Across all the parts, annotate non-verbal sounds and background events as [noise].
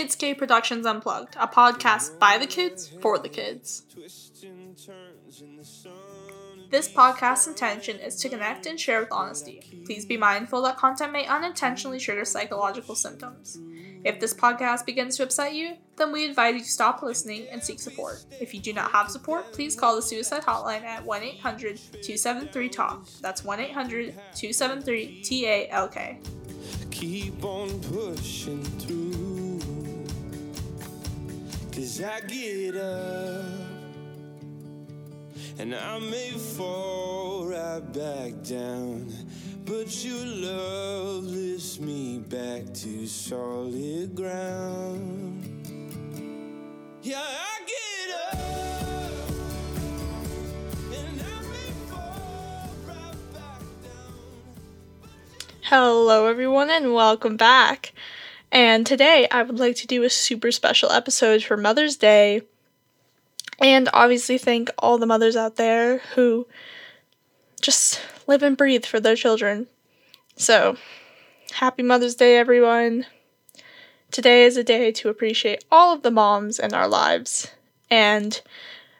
Kidscape Productions Unplugged, a podcast by the kids for the kids. This podcast's intention is to connect and share with honesty. Please be mindful that content may unintentionally trigger psychological symptoms. If this podcast begins to upset you, then we advise you to stop listening and seek support. If you do not have support, please call the suicide hotline at 1 800 273 TALK. That's 1 800 273 T A L K. keep on pushing through. Cause I get up and I may fall right back down. But your love lifts me back to solid ground. Yeah, I get up. Hello, everyone, and welcome back. And today I would like to do a super special episode for Mother's Day. And obviously, thank all the mothers out there who just live and breathe for their children. So, happy Mother's Day, everyone. Today is a day to appreciate all of the moms in our lives and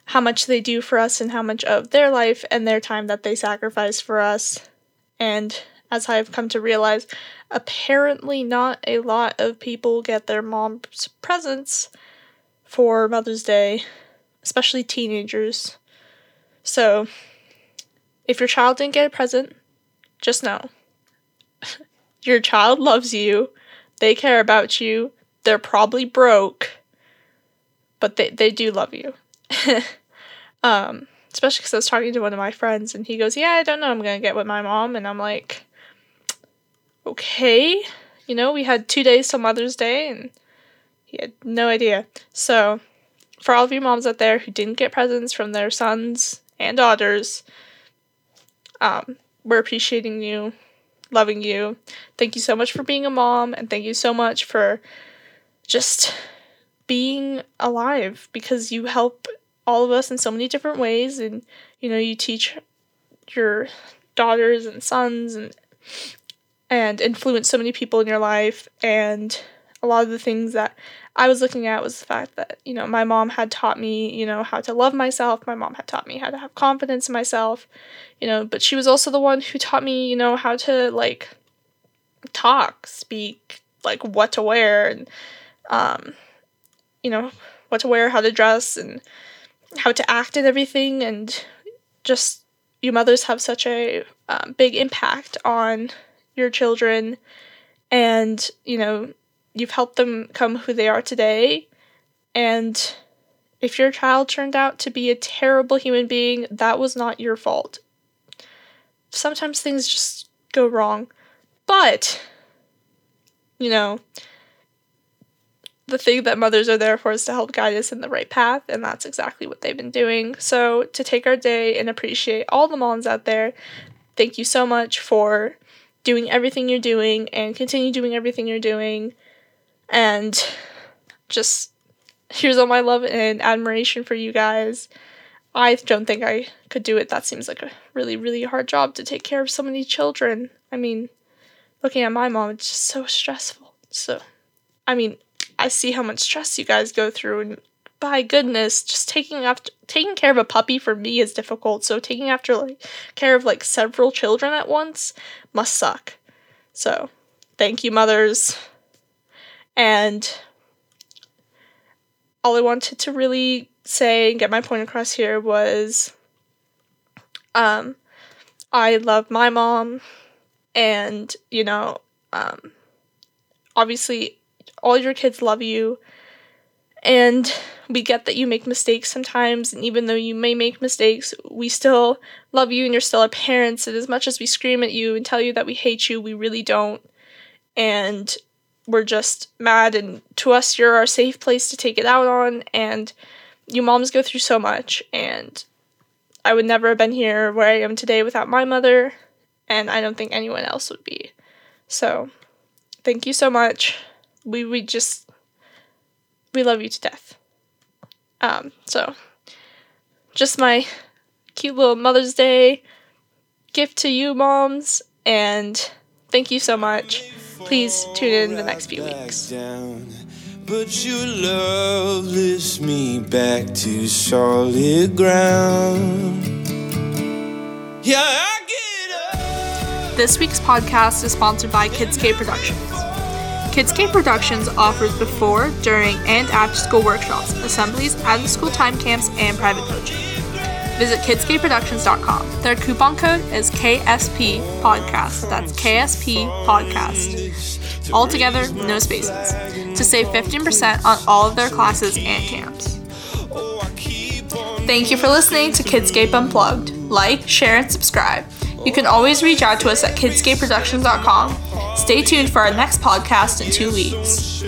how much they do for us and how much of their life and their time that they sacrifice for us. And as I've come to realize, apparently not a lot of people get their mom's presents for Mother's Day, especially teenagers. So, if your child didn't get a present, just know [laughs] your child loves you, they care about you, they're probably broke, but they, they do love you. [laughs] um, especially because I was talking to one of my friends and he goes, Yeah, I don't know, I'm gonna get with my mom. And I'm like, Okay. You know, we had two days till Mother's Day and he had no idea. So, for all of you moms out there who didn't get presents from their sons and daughters, um, we're appreciating you, loving you. Thank you so much for being a mom, and thank you so much for just being alive because you help all of us in so many different ways, and you know, you teach your daughters and sons and and influence so many people in your life and a lot of the things that I was looking at was the fact that, you know, my mom had taught me, you know, how to love myself. My mom had taught me how to have confidence in myself, you know, but she was also the one who taught me, you know, how to like talk, speak, like what to wear and um you know, what to wear, how to dress and how to act and everything and just you mothers have such a um, big impact on your children and, you know, you've helped them come who they are today. And if your child turned out to be a terrible human being, that was not your fault. Sometimes things just go wrong. But, you know, the thing that mothers are there for is to help guide us in the right path, and that's exactly what they've been doing. So, to take our day and appreciate all the moms out there, thank you so much for doing everything you're doing and continue doing everything you're doing. And just here's all my love and admiration for you guys. I don't think I could do it. That seems like a really, really hard job to take care of so many children. I mean, looking at my mom, it's just so stressful. So, I mean, I see how much stress you guys go through, and by goodness, just taking after taking care of a puppy for me is difficult. So taking after like care of like several children at once must suck. So, thank you, mothers. And all I wanted to really say and get my point across here was um I love my mom and you know um obviously all your kids love you and we get that you make mistakes sometimes and even though you may make mistakes we still love you and you're still our parents and as much as we scream at you and tell you that we hate you we really don't and we're just mad and to us you're our safe place to take it out on and you moms go through so much and I would never have been here where I am today without my mother and I don't think anyone else would be. So, thank you so much. We we just we love you to death. Um so just my cute little Mother's Day gift to you moms and thank you so much. Please tune in the next few weeks. Down, But your love lifts me back to solid ground. Yeah, I get up. This week's podcast is sponsored by Kidscape Productions. Kidscape Productions offers before, during, and after school workshops, assemblies, out of school time camps, and private coaching. Visit kidscapeproductions.com. Their coupon code is KSP Podcast. That's KSP Podcast. All together, no spaces. To save 15% on all of their classes and camps. Thank you for listening to Kidscape Unplugged. Like, share, and subscribe. You can always reach out to us at kidscapeproductions.com. Stay tuned for our next podcast in two weeks.